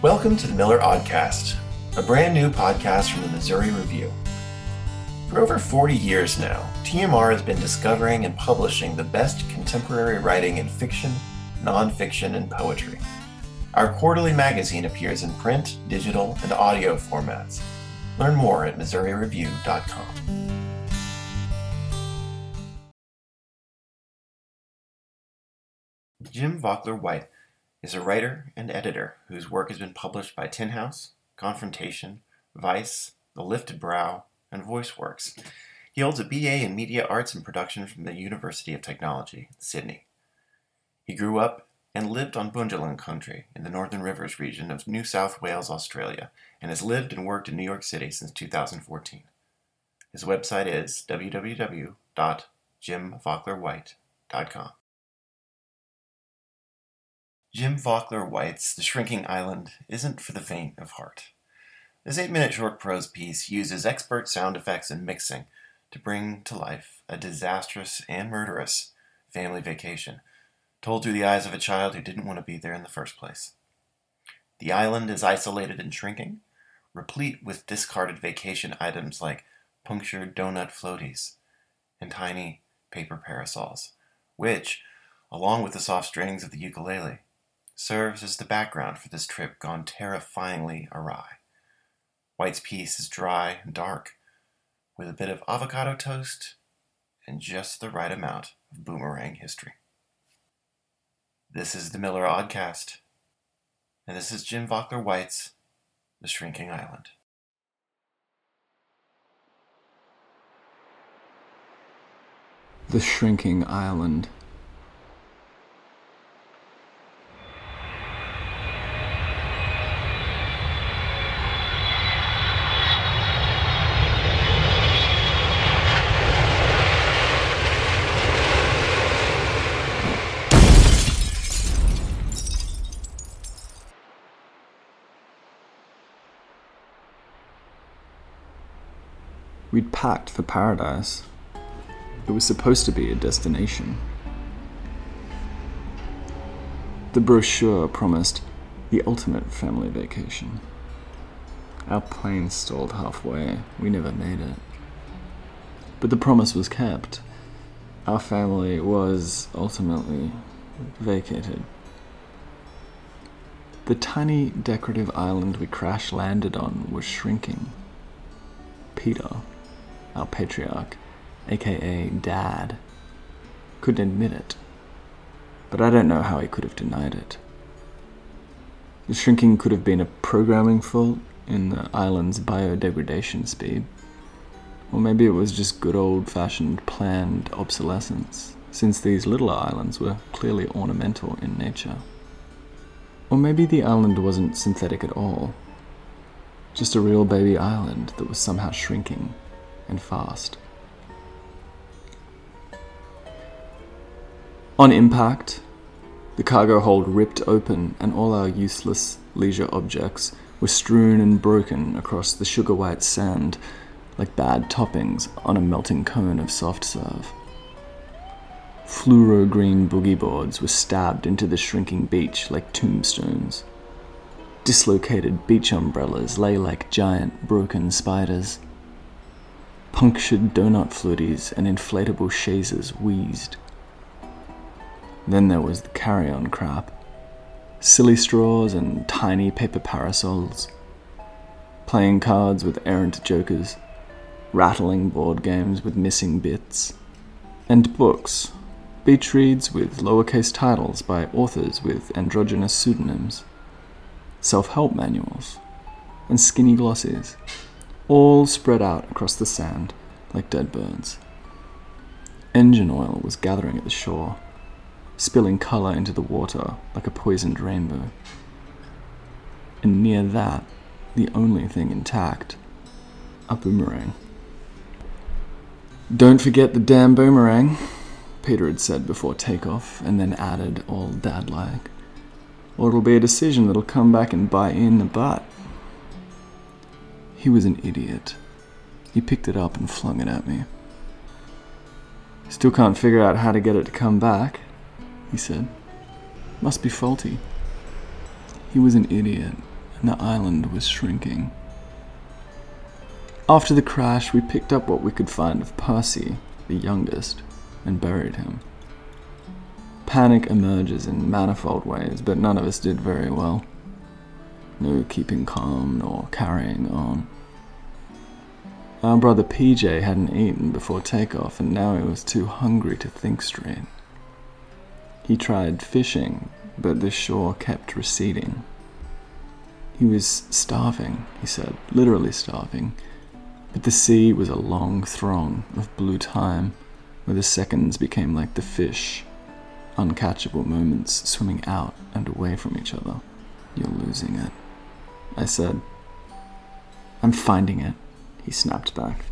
Welcome to the Miller Aud-cast, a brand new podcast from the Missouri Review. For over 40 years now, TMR has been discovering and publishing the best contemporary writing in fiction, nonfiction, and poetry. Our quarterly magazine appears in print, digital, and audio formats. Learn more at MissouriReview.com. Jim Vockler Whyte is a writer and editor whose work has been published by Tin House, Confrontation, Vice, The Lifted Brow, and VoiceWorks. He holds a BA in Media Arts and Production from the University of Technology, Sydney. He grew up and lived on Bundjalung country in the Northern Rivers region of New South Wales, Australia, and has lived and worked in New York City since 2014. His website is www.jimvocklerwhyte.com. Jim Vockler Whyte's The Shrinking Island isn't for the faint of heart. This eight minute short prose piece uses expert sound effects and mixing to bring to life a disastrous and murderous family vacation, told through the eyes of a child who didn't want to be there in the first place. The island is isolated and shrinking, replete with discarded vacation items like punctured donut floaties and tiny paper parasols, which, along with the soft strings of the ukulele, serves as the background for this trip gone terrifyingly awry. Whyte's piece is dry and dark, with a bit of avocado toast and just the right amount of boomerang history. This is the Miller Aud-cast, and this is Jim Vockler Whyte's The Shrinking Island. The Shrinking Island. We'd packed for paradise. It was supposed to be a destination. The brochure promised the ultimate family vacation. Our plane stalled halfway. We never made it. But the promise was kept. Our family was ultimately vacated. The tiny decorative island we crash landed on was shrinking. Peter, our patriarch, aka Dad, couldn't admit it. But I don't know how he could have denied it. The shrinking could have been a programming fault in the island's biodegradation speed. Or maybe it was just good old fashioned planned obsolescence, since these little islands were clearly ornamental in nature. Or maybe the island wasn't synthetic at all, just a real baby island that was somehow shrinking and fast. On impact, the cargo hold ripped open and all our useless leisure objects were strewn and broken across the sugar white sand like bad toppings on a melting cone of soft serve. Fluoro green boogie boards were stabbed into the shrinking beach like tombstones. Dislocated beach umbrellas lay like giant broken spiders. Punctured donut floaties and inflatable chaises wheezed. Then there was the carry on crap. Silly straws and tiny paper parasols, playing cards with errant jokers, rattling board games with missing bits, and books, beach reads with lowercase titles by authors with androgynous pseudonyms, self help manuals, and skinny glossies, all spread out across the sand like dead birds. Engine oil was gathering at the shore spilling colour into the water like a poisoned rainbow. And near that, the only thing intact, a boomerang. Don't forget the damn boomerang, Peter had said before takeoff, and then added, all dad like, or it'll be a decision that'll come back and bite in the butt. He was an idiot. He picked it up and flung it at me. Still can't figure out how to get it to come back he said. Must be faulty. He was an idiot, and the island was shrinking. After the crash, we picked up what we could find of Percy, the youngest, and buried him. Panic emerges in manifold ways, but none of us did very well. No keeping calm nor carrying on. Our brother PJ hadn't eaten before takeoff, and now he was too hungry to think straight. He tried fishing, but the shore kept receding. He was starving, he said, literally starving. But the sea was a long throng of blue time, where the seconds became like the fish, uncatchable moments swimming out and away from each other. You're losing it. I said. I'm finding it, he snapped back.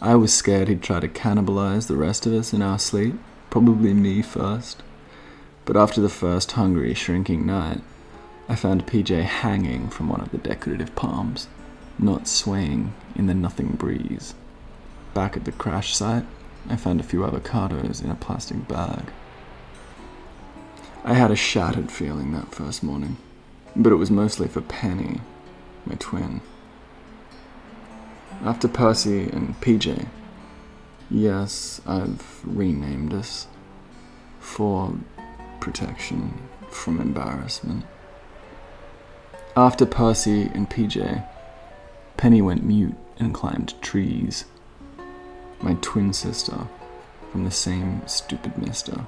I was scared he'd try to cannibalize the rest of us in our sleep, probably me first. But after the first hungry, shrinking night, I found PJ hanging from one of the decorative palms, not swaying in the nothing breeze. Back at the crash site, I found a few avocados in a plastic bag. I had a shattered feeling that first morning, but it was mostly for Penny, my twin. After Percy and PJ, yes, I've renamed us for protection from embarrassment. After Percy and PJ, Penny went mute and climbed trees. My twin sister from the same stupid mister.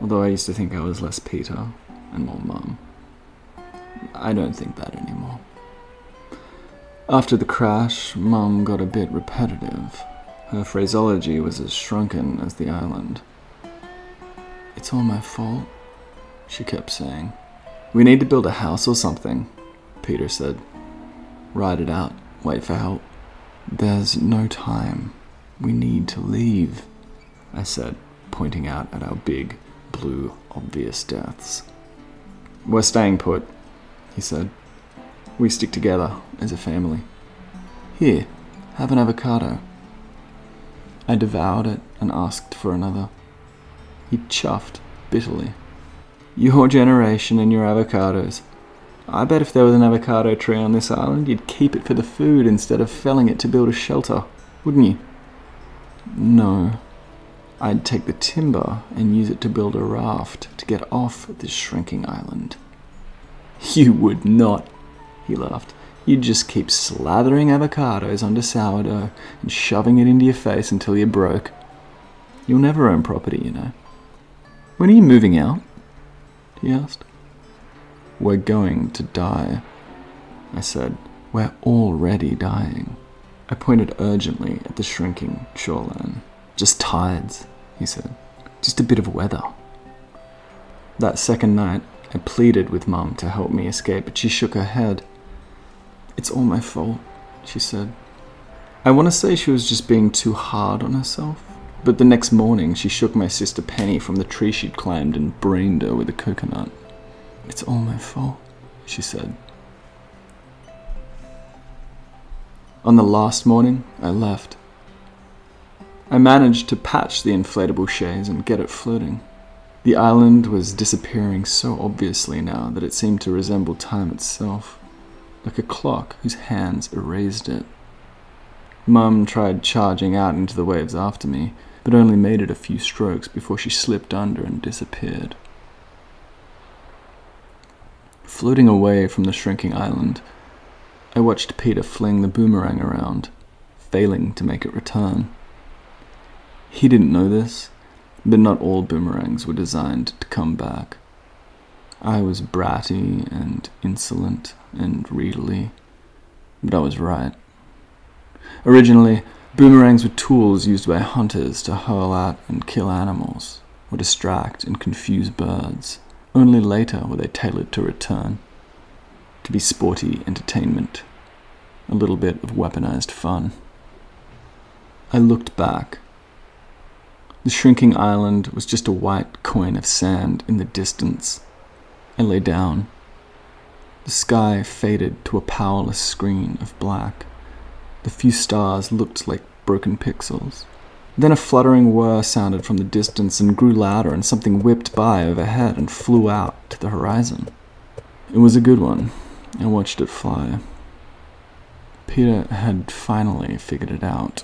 Although I used to think I was less Peter and more Mum. I don't think that anymore. After the crash, Mum got a bit repetitive. Her phraseology was as shrunken as the island. It's all my fault, she kept saying. We need to build a house or something, Peter said. Ride it out, wait for help. There's no time. We need to leave, I said, pointing out at our big, blue, obvious deaths. We're staying put, he said. We stick together as a family. Here, have an avocado. I devoured it and asked for another. He chuffed bitterly. Your generation and your avocados. I bet if there was an avocado tree on this island, you'd keep it for the food instead of felling it to build a shelter, wouldn't you? No. I'd take the timber and use it to build a raft to get off this shrinking island. You would not, he laughed. You'd just keep slathering avocados onto sourdough and shoving it into your face until you're broke. You'll never own property, you know. When are you moving out? he asked. We're going to die, I said. We're already dying. I pointed urgently at the shrinking shoreline. Just tides, he said. Just a bit of weather. That second night, I pleaded with Mum to help me escape, but she shook her head. It's all my fault, she said. I want to say she was just being too hard on herself. But the next morning, she shook my sister Penny from the tree she'd climbed and brained her with a coconut. It's all my fault, she said. On the last morning, I left. I managed to patch the inflatable chaise and get it floating. The island was disappearing so obviously now that it seemed to resemble time itself, like a clock whose hands erased it. Mum tried charging out into the waves after me, but only made it a few strokes before she slipped under and disappeared. Floating away from the shrinking island, I watched Peter fling the boomerang around, failing to make it return. He didn't know this, but not all boomerangs were designed to come back. I was bratty and insolent and readily, but I was right. Originally, Boomerangs were tools used by hunters to hurl at and kill animals, or distract and confuse birds. Only later were they tailored to return, to be sporty entertainment, a little bit of weaponized fun. I looked back. The shrinking island was just a white coin of sand in the distance. I lay down. The sky faded to a powerless screen of black. The few stars looked like broken pixels. Then a fluttering whir sounded from the distance and grew louder, and something whipped by overhead and flew out to the horizon. It was a good one. I watched it fly. Peter had finally figured it out.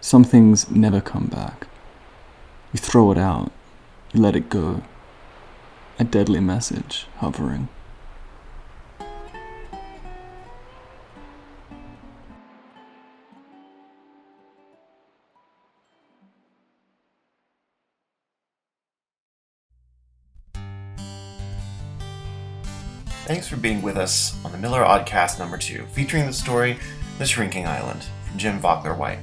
Some things never come back. You throw it out, you let it go. A deadly message hovering. Thanks for being with us on the Miller Aud-cast number two, featuring the story The Shrinking Island from Jim Vockler Whyte.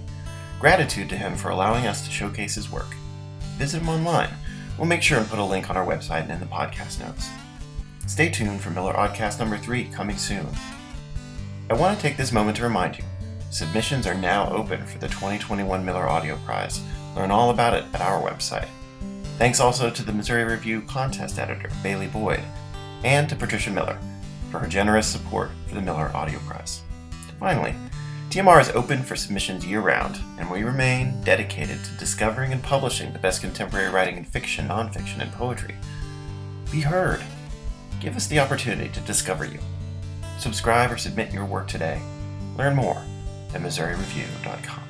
Gratitude to him for allowing us to showcase his work. Visit him online. We'll make sure and put a link on our website and in the podcast notes. Stay tuned for Miller Aud-cast number three coming soon. I want to take this moment to remind you submissions are now open for the 2021 Miller Audio Prize. Learn all about it at our website. Thanks also to the Missouri Review contest editor, Bailey Boyd, and to Patricia Miller for her generous support for the Miller Audio Prize. Finally, TMR is open for submissions year round, and we remain dedicated to discovering and publishing the best contemporary writing in fiction, nonfiction, and poetry. Be heard. Give us the opportunity to discover you. Subscribe or submit your work today. Learn more at MissouriReview.com.